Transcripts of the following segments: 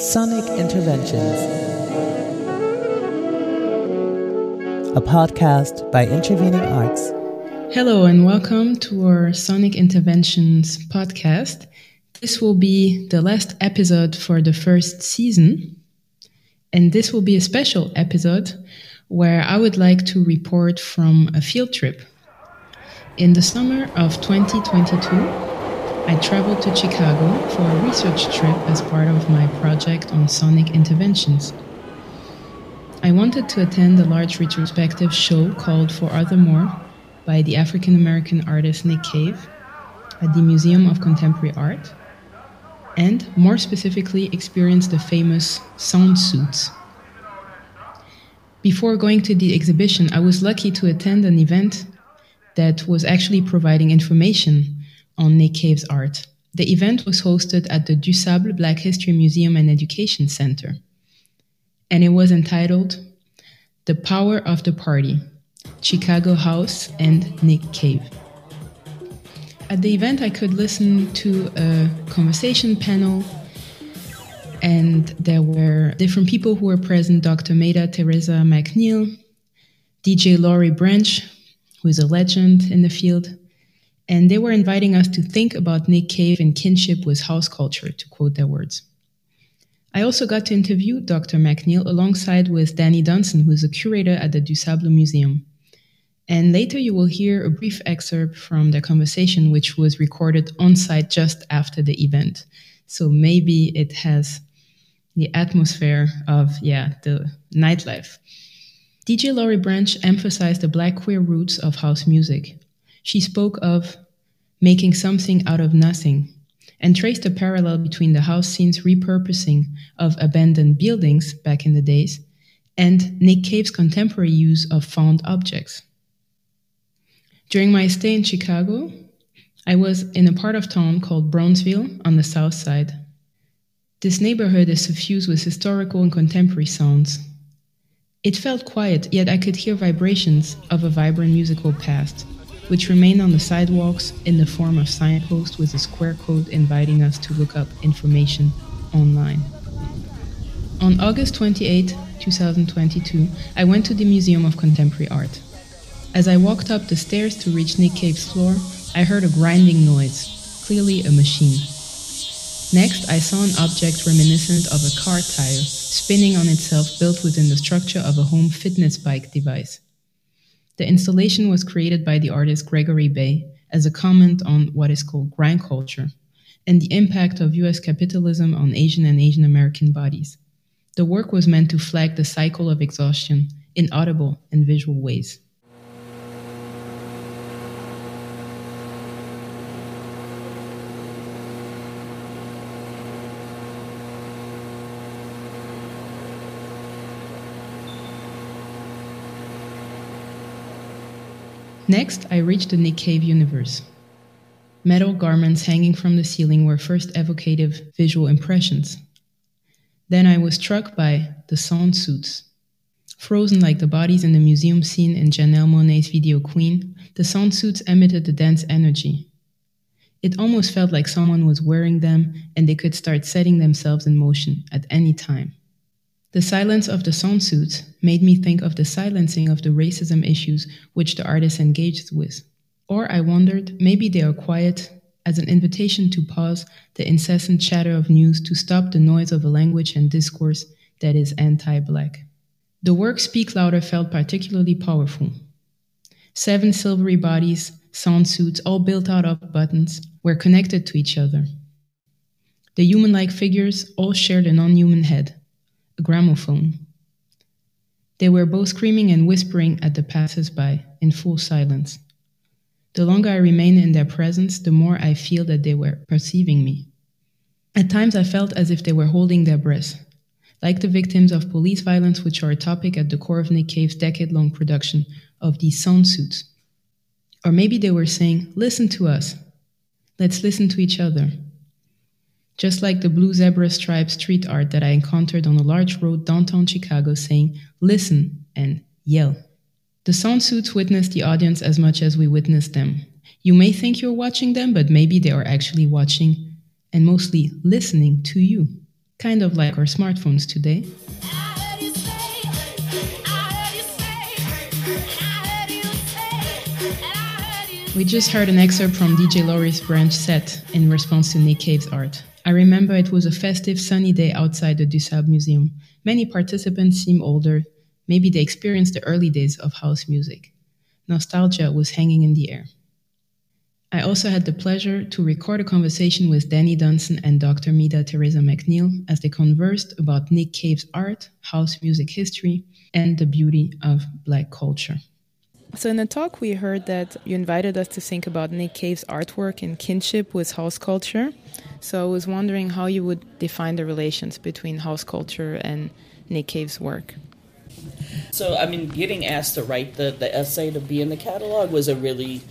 Sonic Interventions, a podcast by Intervening Arts. Hello, and welcome to our Sonic Interventions podcast. This will be the last episode for the first season, and this will be a special episode where I would like to report from a field trip. In the summer of 2022, I traveled to Chicago for a research trip as part of my project on sonic interventions. I wanted to attend a large retrospective show called Forothermore by the African American artist Nick Cave at the Museum of Contemporary Art, and more specifically, experience the famous sound suits. Before going to the exhibition, I was lucky to attend an event that was actually providing information on Nick Cave's art. The event was hosted at the Du Sable Black History Museum and Education Center, and it was entitled The Power of the Party Chicago House and Nick Cave. At the event, I could listen to a conversation panel, and there were different people who were present Dr. Meida Teresa McNeal, DJ Laurie Branch, who is a legend in the field, and they were inviting us to think about Nick Cave and kinship with house culture, to quote their words. I also got to interview Dr. McNeal alongside with Danny Dunson, who is a curator at the Du Sable Museum. And later you will hear a brief excerpt from their conversation, which was recorded on site just after the event. So maybe it has the atmosphere of, yeah, the nightlife. DJ Laurie Branch emphasized the black queer roots of house music, she spoke of making something out of nothing and traced a parallel between the house scene's repurposing of abandoned buildings back in the days and Nick Cave's contemporary use of found objects. During my stay in Chicago, I was in a part of town called Bronzeville on the south side. This neighborhood is suffused with historical and contemporary sounds. It felt quiet, yet I could hear vibrations of a vibrant musical past which remain on the sidewalks in the form of signposts with a square code inviting us to look up information online. On August 28, 2022, I went to the Museum of Contemporary Art. As I walked up the stairs to reach Nick Cave's floor, I heard a grinding noise, clearly a machine. Next, I saw an object reminiscent of a car tire spinning on itself built within the structure of a home fitness bike device. The installation was created by the artist Gregory Bay as a comment on what is called grind culture and the impact of US capitalism on Asian and Asian American bodies. The work was meant to flag the cycle of exhaustion in audible and visual ways. Next, I reached the Nick Cave universe. Metal garments hanging from the ceiling were first evocative visual impressions. Then I was struck by the sound suits. Frozen like the bodies in the museum scene in Janelle Monáe's video Queen, the sound suits emitted a dense energy. It almost felt like someone was wearing them and they could start setting themselves in motion at any time. The silence of the sound suits made me think of the silencing of the racism issues which the artist engaged with. Or I wondered, maybe they are quiet as an invitation to pause the incessant chatter of news to stop the noise of a language and discourse that is anti black. The work Speak Louder felt particularly powerful. Seven silvery bodies, sound suits, all built out of buttons, were connected to each other. The human like figures all shared a non human head a gramophone. They were both screaming and whispering at the passers-by in full silence. The longer I remain in their presence, the more I feel that they were perceiving me. At times, I felt as if they were holding their breath, like the victims of police violence, which are a topic at the core of Nick Cave's decade long production of these sound suits. Or maybe they were saying, Listen to us. Let's listen to each other just like the blue zebra stripe street art that I encountered on a large road downtown Chicago saying, listen and yell. The sound suits witness the audience as much as we witness them. You may think you're watching them, but maybe they are actually watching and mostly listening to you. kind of like our smartphones today. We just heard an excerpt from DJ Laurie's branch set in response to Nick Cave's art. I remember it was a festive sunny day outside the Dusable Museum. Many participants seem older. Maybe they experienced the early days of house music. Nostalgia was hanging in the air. I also had the pleasure to record a conversation with Danny Dunson and Dr. Meida Teresa McNeal as they conversed about Nick Cave's art, house music history, and the beauty of Black culture. So, in the talk, we heard that you invited us to think about Nick Cave's artwork in kinship with house culture. So, I was wondering how you would define the relations between house culture and Nick Cave's work. So, I mean, getting asked to write the, the essay to be in the catalog was a really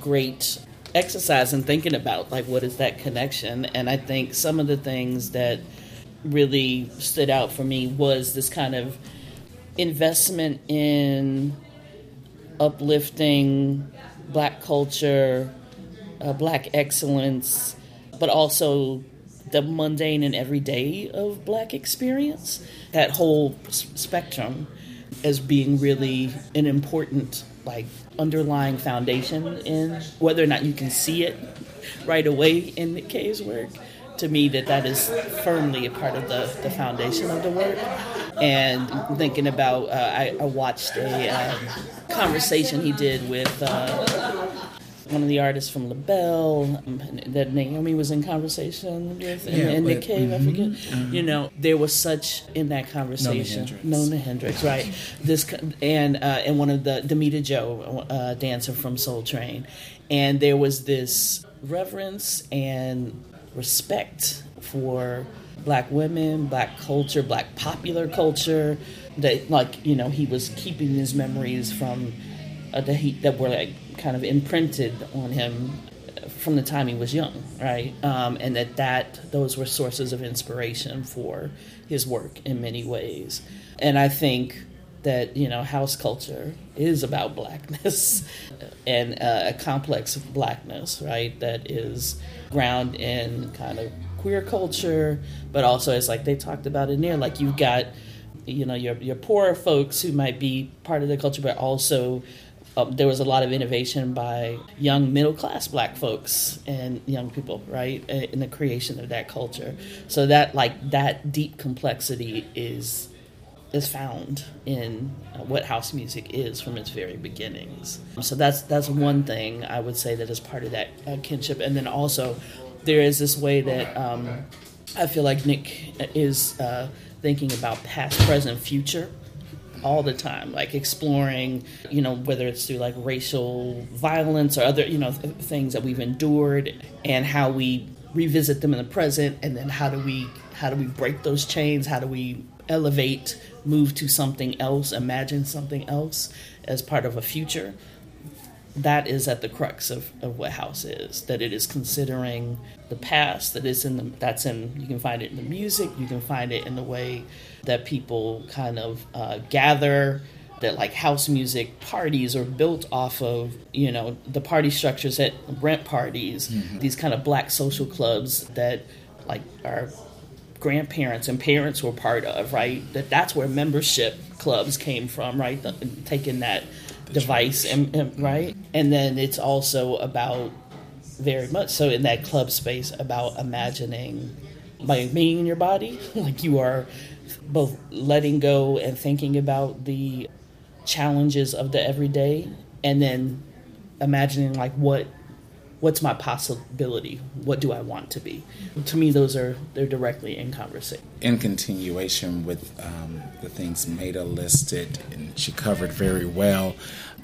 great exercise in thinking about, like, what is that connection? And I think some of the things that really stood out for me was this kind of investment in uplifting black culture, uh, black excellence, but also the mundane and everyday of black experience. That whole spectrum as being really an important like underlying foundation in whether or not you can see it right away in Cave's work to me that that is firmly a part of the, the foundation of the work. And thinking about, uh, I, I, watched a uh, conversation he did with uh, one of the artists from LaBelle um, that Naomi was in conversation with, and, yeah, Nick Cave, mm-hmm, I forget. Mm-hmm. You know, there was such in that conversation. Nona Hendryx, Nona Hendryx right? This and uh, and one of the Damita Jo, uh, dancer from Soul Train, and there was this reverence and respect for black women, black culture, black popular culture. That like you know he was keeping his memories from uh, that he that were like kind of imprinted on him from the time he was young, right? Um, and that that those were sources of inspiration for his work in many ways. And I think that you know house culture is about blackness and uh, a complex of blackness, right? That is ground in kind of queer culture, but also as like they talked about in there, like you've got you know your your poorer folks who might be part of the culture, but also um, there was a lot of innovation by young middle class black folks and young people, right, in the creation of that culture. So that like that deep complexity is is found in uh, what house music is from its very beginnings. So that's that's one thing I would say that is part of that uh, kinship, and then also there is this way that um, I feel like Nick is uh, thinking about past, present, future all the time like exploring you know whether it's through like racial violence or other you know th- things that we've endured and how we revisit them in the present. And then how do we how do we break those chains? How do we elevate move to something else, imagine something else as part of a future. That is at the crux of, of what house is. That it is considering the past. That is in the that's in you can find it in the music. You can find it in the way that people kind of uh, gather. That like house music parties are built off of you know the party structures at rent parties. Mm-hmm. These kind of black social clubs that like are grandparents and parents were part of, right? That that's where membership clubs came from, right? The, taking that device and, and right, and then it's also about very much so in that club space about imagining like being in your body, like you are both letting go and thinking about the challenges of the everyday, and then imagining like what what's my possibility what do i want to be to me those are they're directly in conversation in continuation with um, the things Meida listed and she covered very well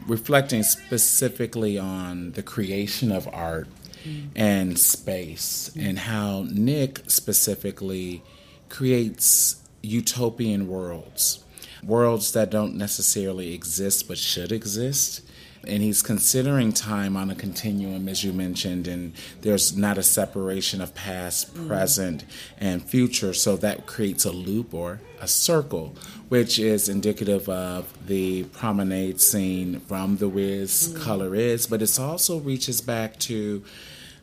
reflecting specifically on the creation of art mm. and space mm. and how nick specifically creates utopian worlds worlds that don't necessarily exist but should exist and he's considering time on a continuum, as you mentioned, and there's not a separation of past, mm. present, and future. So that creates a loop or a circle, which is indicative of the promenade scene from The Wiz mm. Color Is, but it also reaches back to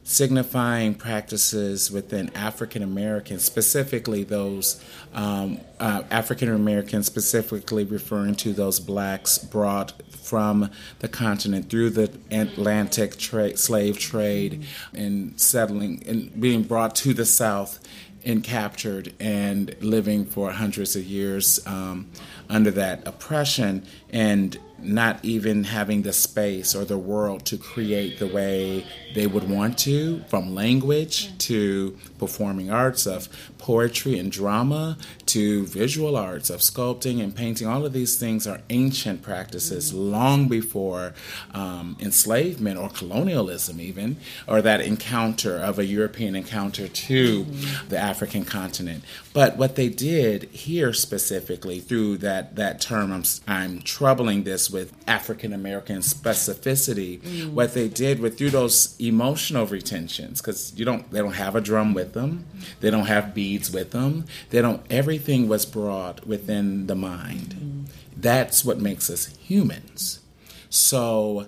signifying practices within African Americans, specifically those um, uh, African Americans, specifically referring to those blacks brought from the continent through the Atlantic trade, slave trade, and settling and being brought to the South and captured and living for hundreds of years um, under that oppression. And not even having the space or the world to create the way they would want to, from language to performing arts of poetry and drama to visual arts of sculpting and painting. All of these things are ancient practices long before um, enslavement or colonialism, even, or that encounter of a European encounter to mm-hmm. the African continent. But what they did here specifically through that, that term, I'm, I'm troubling this with African American specificity. Mm. What they did with through those emotional retentions, because you don't, they don't have a drum with them, they don't have beads with them, they don't. Everything was brought within the mind. Mm. That's what makes us humans. So.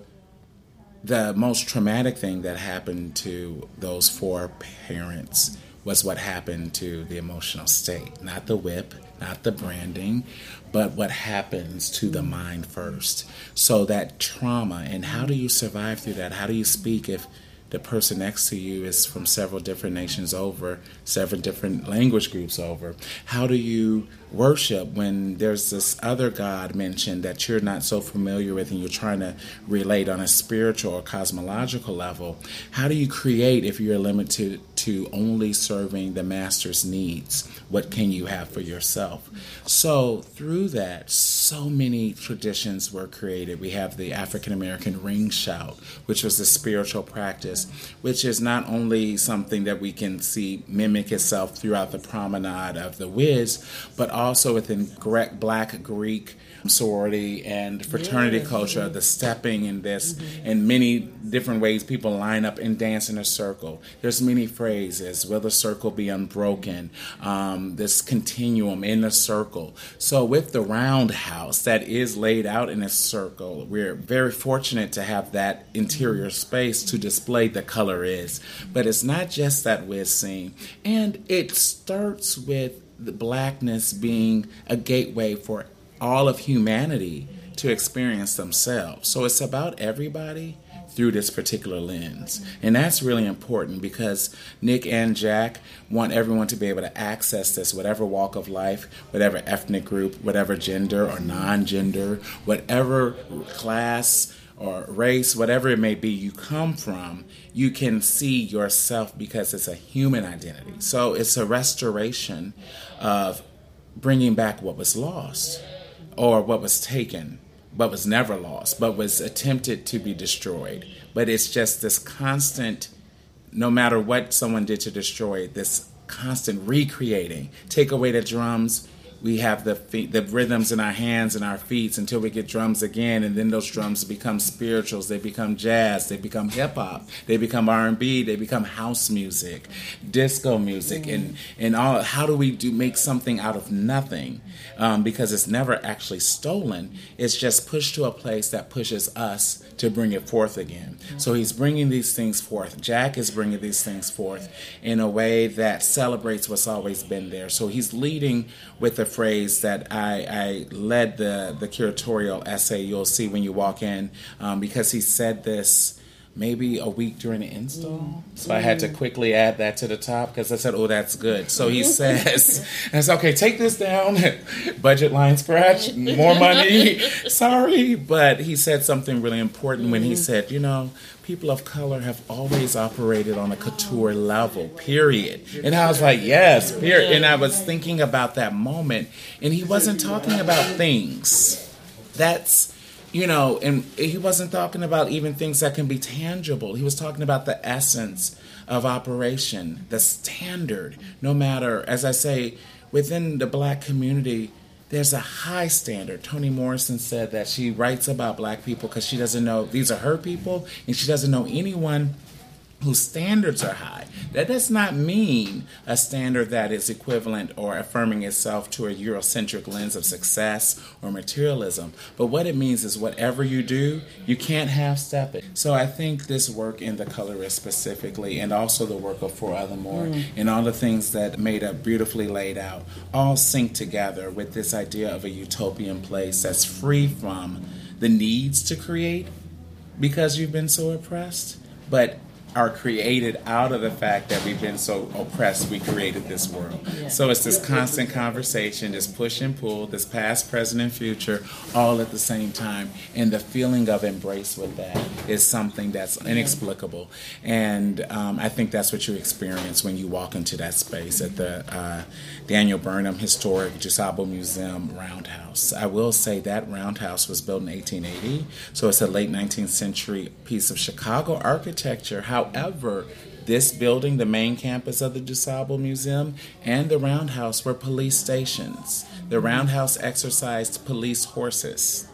The most traumatic thing that happened to those four parents was what happened to the emotional state, not the whip, not the branding, but what happens to the mind first. So that trauma, and how do you survive through that? How do you speak if the person next to you is from several different nations over, several different language groups over? How do you worship when there's this other God mentioned that you're not so familiar with and you're trying to relate on a spiritual or cosmological level? How do you create if you're limited to only serving the master's needs? What can you have for yourself? So, through that, so many traditions were created. We have the African American ring shout, which was a spiritual practice, which is not only something that we can see mimic itself throughout the promenade of the Wiz, but also also within Greek, Black Greek sorority and fraternity yeah. culture, the stepping in this, mm-hmm. in many different ways people line up and dance in a circle. There's many phrases, will the circle be unbroken? Um, this continuum in a circle. So with the roundhouse that is laid out in a circle, we're very fortunate to have that interior space to display the color is. But it's not just that we're seeing. And it starts with the blackness being a gateway for all of humanity to experience themselves. So it's about everybody through this particular lens. And that's really important because Nick and Jack want everyone to be able to access this, whatever walk of life, whatever ethnic group, whatever gender or non gender, whatever class or race, whatever it may be you come from, you can see yourself because it's a human identity. So it's a restoration of bringing back what was lost or what was taken, but was never lost, but was attempted to be destroyed. But it's just this constant, no matter what someone did to destroy this constant recreating. Take away the drums, we have the feet, the rhythms in our hands and our feet until we get drums again, and then those drums become spirituals. They become jazz. They become hip hop. They become R and B. They become house music, disco music, mm. and and all. How do we do make something out of nothing? Um, because it's never actually stolen. It's just pushed to a place that pushes us to bring it forth again. So he's bringing these things forth. Jack is bringing these things forth in a way that celebrates what's always been there. So he's leading with the phrase that I, I led the, the curatorial essay you'll see when you walk in um, because he said this maybe a week during the install. Mm. So I had to quickly add that to the top because I said, oh, that's good. So he says, I said, okay, take this down. Budget line scratch, more money. Sorry. But he said something really important when he mm. said, you know, people of color have always operated on a couture level, period. And I was like, yes, period. And I was thinking about that moment. And he wasn't talking about things. That's you know, and he wasn't talking about even things that can be tangible. He was talking about the essence of operation, the standard. No matter, as I say, within the black community, there's a high standard. Toni Morrison said that she writes about black people because she doesn't know these are her people and she doesn't know anyone whose standards are high. That does not mean a standard that is equivalent or affirming itself to a Eurocentric lens of success or materialism. But what it means is whatever you do, you can't half step it. So I think this work in The Color Is specifically, and also the work of Forothermore, mm. and all the things that Meida beautifully laid out, all sync together with this idea of a utopian place that's free from the needs to create because you've been so oppressed, but are created out of the fact that we've been so oppressed, we created this world. Yeah. So it's this constant conversation, this push and pull, this past, present, and future, all at the same time. And the feeling of embrace with that is something that's inexplicable. And um, I think that's what you experience when you walk into that space at the uh, Daniel Burnham Historic DuSable Museum Roundhouse. I will say that roundhouse was built in 1880, so it's a late 19th century piece of Chicago architecture. How However, this building, the main campus of the DuSable Museum, and the Roundhouse were police stations. The Roundhouse exercised police horses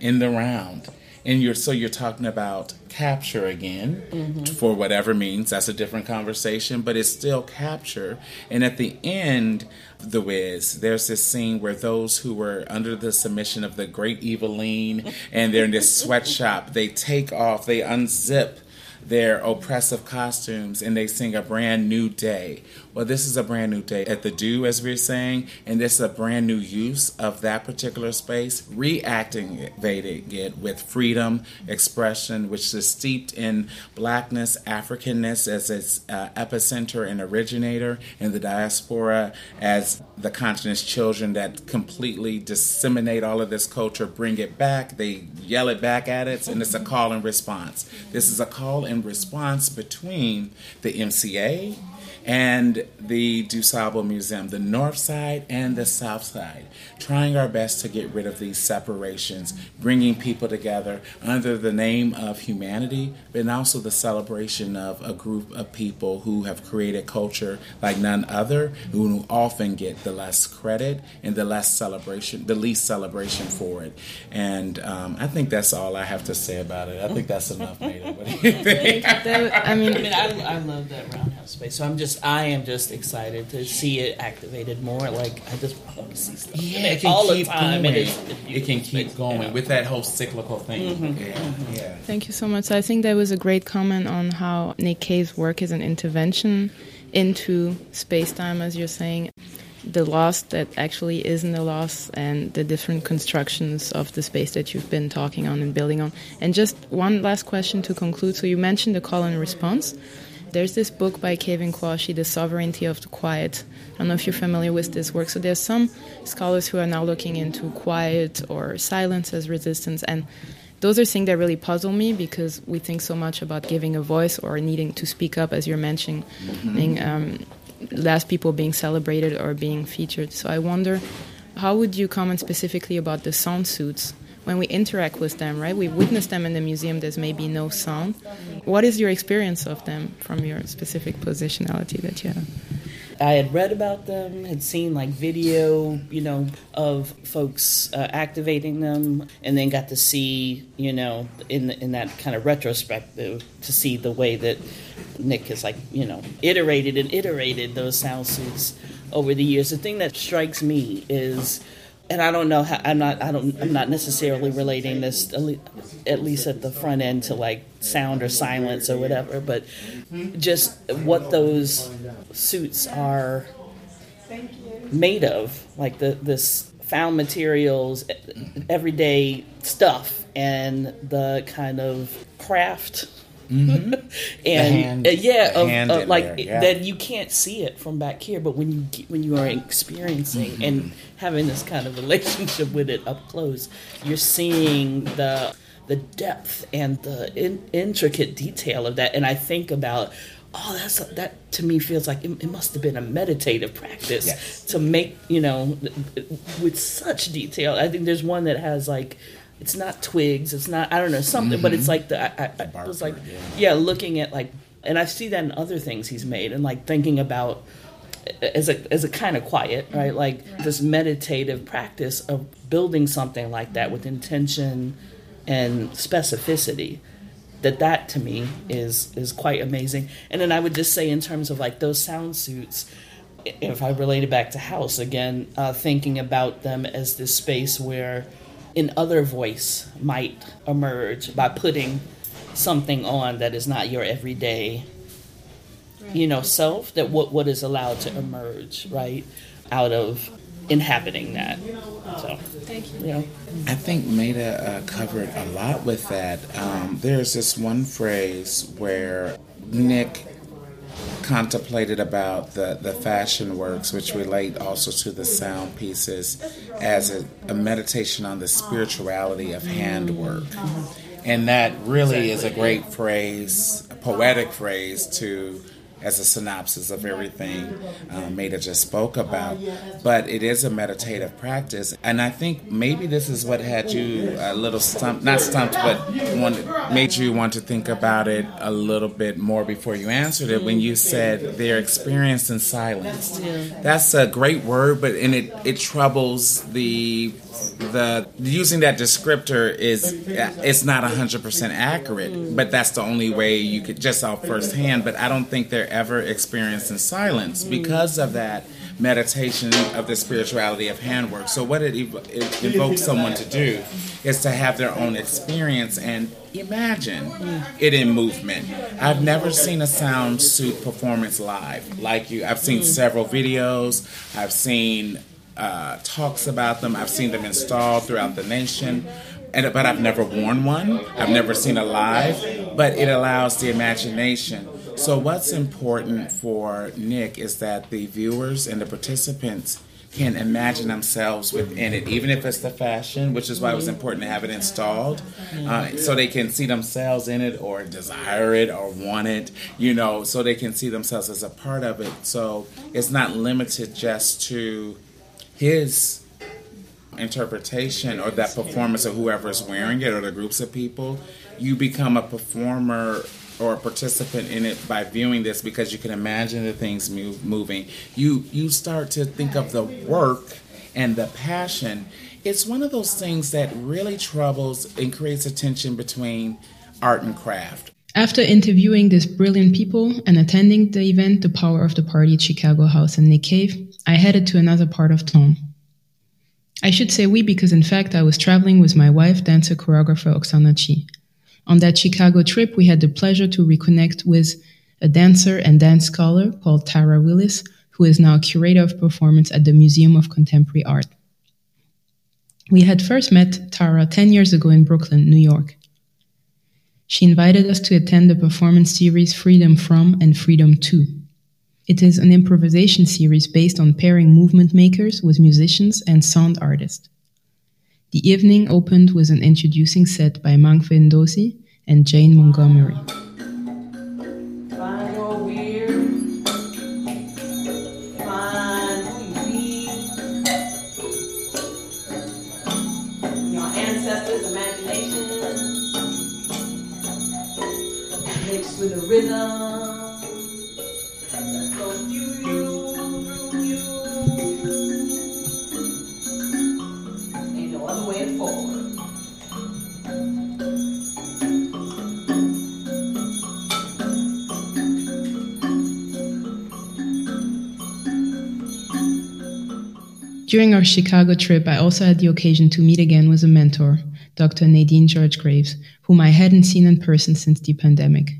in the round and you're so you're talking about capture again mm-hmm. for whatever means that's a different conversation but it's still capture and at the end the Wiz there's this scene where those who were under the submission of the great Evillene and they're in this sweatshop they take off they unzip their oppressive costumes and they sing a brand new day. Well, this is a brand new day at the Do, as we're saying, and this is a brand new use of that particular space, reactivating it with freedom, expression, which is steeped in blackness, Africanness as its uh, epicenter and originator, and the diaspora as the continent's children that completely disseminate all of this culture, bring it back, they yell it back at it, and it's a call and response. This is a call and response between the MCA and the DuSable Museum, the north side and the south side, trying our best to get rid of these separations, bringing people together under the name of humanity, but also the celebration of a group of people who have created culture like none other, who often get the less credit and the less celebration, the least celebration for it. And um, I think that's all I have to say about it. I think that's enough, Meida. What do you think? I mean, I mean, I, I love that roundhouse space. So I'm just just I am just excited to see it activated more. Like I just want to see stuff yeah, it all the time. It, is, it can keep going yeah. with that whole cyclical thing. Mm-hmm. Yeah. Mm-hmm. yeah. Thank you so much. I think there was a great comment on how Nick Cave's work is an intervention into space time, as you're saying. The loss that actually isn't a loss, and the different constructions of the space that you've been talking on and building on. And just one last question to conclude. So, you mentioned the call and response. There's this book by Kevin Quashie, The Sovereignty of the Quiet. I don't know if you're familiar with this work. So there's some scholars who are now looking into quiet or silence as resistance, and those are things that really puzzle me because we think so much about giving a voice or needing to speak up, as you're mentioning, mm-hmm. um, less people being celebrated or being featured. So I wonder, how would you comment specifically about the sound suits when we interact with them, right? We witness them in the museum, there's maybe no sound. What is your experience of them from your specific positionality that you have? I had read about them, had seen like video, you know, of folks uh, activating them, and then got to see, you know, in in that kind of retrospective, to see the way that Nick has like, you know, iterated and iterated those sound suits over the years. The thing that strikes me is and I don't know how I'm not I don't I'm not necessarily relating this at least at the front end to like sound or silence or whatever, but just what those suits are made of, like the this found materials, everyday stuff, and the kind of craft Mm-hmm. and hand, uh, yeah, of, of, like yeah. that you can't see it from back here, but when you get, when you are experiencing mm-hmm. and having this kind of relationship with it up close, you're seeing the the depth and the in, intricate detail of that. And I think about oh that's that to me feels like it, it, must have been a meditative practice yes. to make you know with such detail i think there's one that has like it's not twigs it's not i don't know something mm-hmm. but it's mm-hmm. like the i, I, I was like yeah. yeah looking at like and i see that in other things he's made and like thinking about as a as a kind of quiet right like right. this meditative practice of building something like that with intention and specificity that that to me is is quite amazing. And then I would just say in terms of like those sound suits, if I relate it back to house again, uh, thinking about them as this space where an other voice might emerge by putting something on that is not your everyday you know self that what what is allowed to emerge right out of inhabiting that. So thank you, you know. i think Meida uh, covered a lot with that. Um, there's this one phrase where nick contemplated about the, the fashion works, which relate also to the sound pieces, as a, a meditation on the spirituality of handwork. And that really is a great phrase, a poetic phrase to as a synopsis of everything um, Meida just spoke about. But it is a meditative practice, and I think maybe this is what had you a little stumped, not stumped, but wanted, made you want to think about it a little bit more before you answered it when you said they're experienced in silence. That's a great word, but and it it troubles the the using that descriptor is it's not 100% accurate but that's the only way you could just off firsthand but i don't think they're ever experienced in silence because of that meditation of the spirituality of handwork so what it, ev- it evokes someone to do is to have their own experience and imagine it in movement i've never seen a sound suit performance live like you i've seen several videos i've seen uh, talks about them. I've seen them installed throughout the nation, and but I've never worn one. I've never seen a live, but it allows the imagination. So what's important for Nick is that the viewers and the participants can imagine themselves within it, even if it's the fashion, which is why it was important to have it installed, uh, so they can see themselves in it or desire it or want it, you know, so they can see themselves as a part of it. So it's not limited just to his interpretation or that performance of whoever is wearing it or the groups of people, you become a performer or a participant in it by viewing this because you can imagine the things move, moving. You you start to think of the work and the passion. It's one of those things that really troubles and creates a tension between art and craft. After interviewing these brilliant people and attending the event, The Power of the Party at Chicago House and Nick Cave, I headed to another part of town. I should say we because, in fact, I was traveling with my wife, dancer choreographer Oxana Chi. On that Chicago trip, we had the pleasure to reconnect with a dancer and dance scholar called Tara Willis, who is now curator of performance at the Museum of Contemporary Art. We had first met Tara 10 years ago in Brooklyn, New York. She invited us to attend the performance series Freedom From and Freedom To. It is an improvisation series based on pairing movement makers with musicians and sound artists. The evening opened with an introducing set by Mankwe Ndosi and Jane Montgomery. rhythm During our Chicago trip, I also had the occasion to meet again with a mentor, Dr. Nadine George Graves, whom I hadn't seen in person since the pandemic.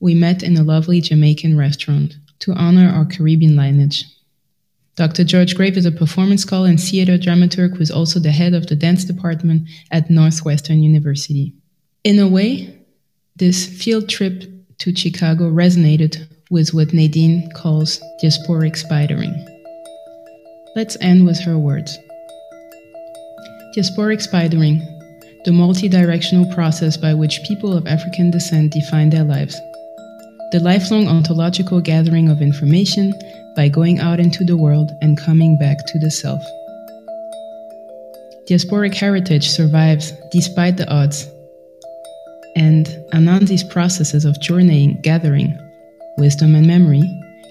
We met in a lovely Jamaican restaurant to honor our Caribbean lineage. Dr. George Graves is a performance scholar and theater dramaturg who is also the head of the dance department at Northwestern University. In a way, this field trip to Chicago resonated with what Nadine calls diasporic spidering. Let's end with her words. Diasporic spidering, the multi-directional process by which people of African descent define their lives. The lifelong ontological gathering of information by going out into the world and coming back to the self. Diasporic heritage survives despite the odds. And Anansi's processes of journeying, gathering, wisdom and memory,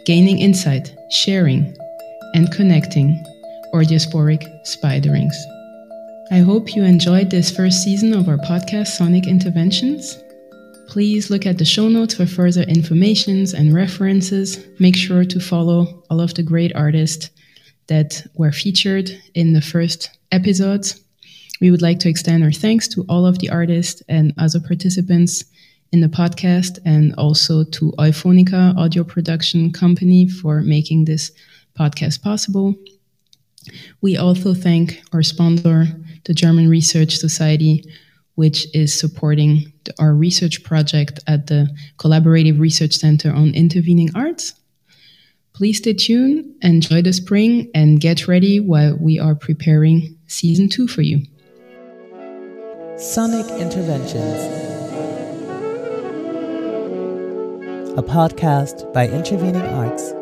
gaining insight, sharing, and connecting, or diasporic spiderings. I hope you enjoyed this first season of our podcast, Sonic Interventions. Please look at the show notes for further informations and references. Make sure to follow all of the great artists that were featured in the first episodes. We would like to extend our thanks to all of the artists and other participants in the podcast and also to Euphonica Audio Production Company for making this podcast possible. We also thank our sponsor, the German Research Society, which is supporting the, our research project at the Collaborative Research Center on Intervening Arts. Please stay tuned, enjoy the spring, and get ready while we are preparing season two for you. Sonic Interventions, a podcast by Intervening Arts.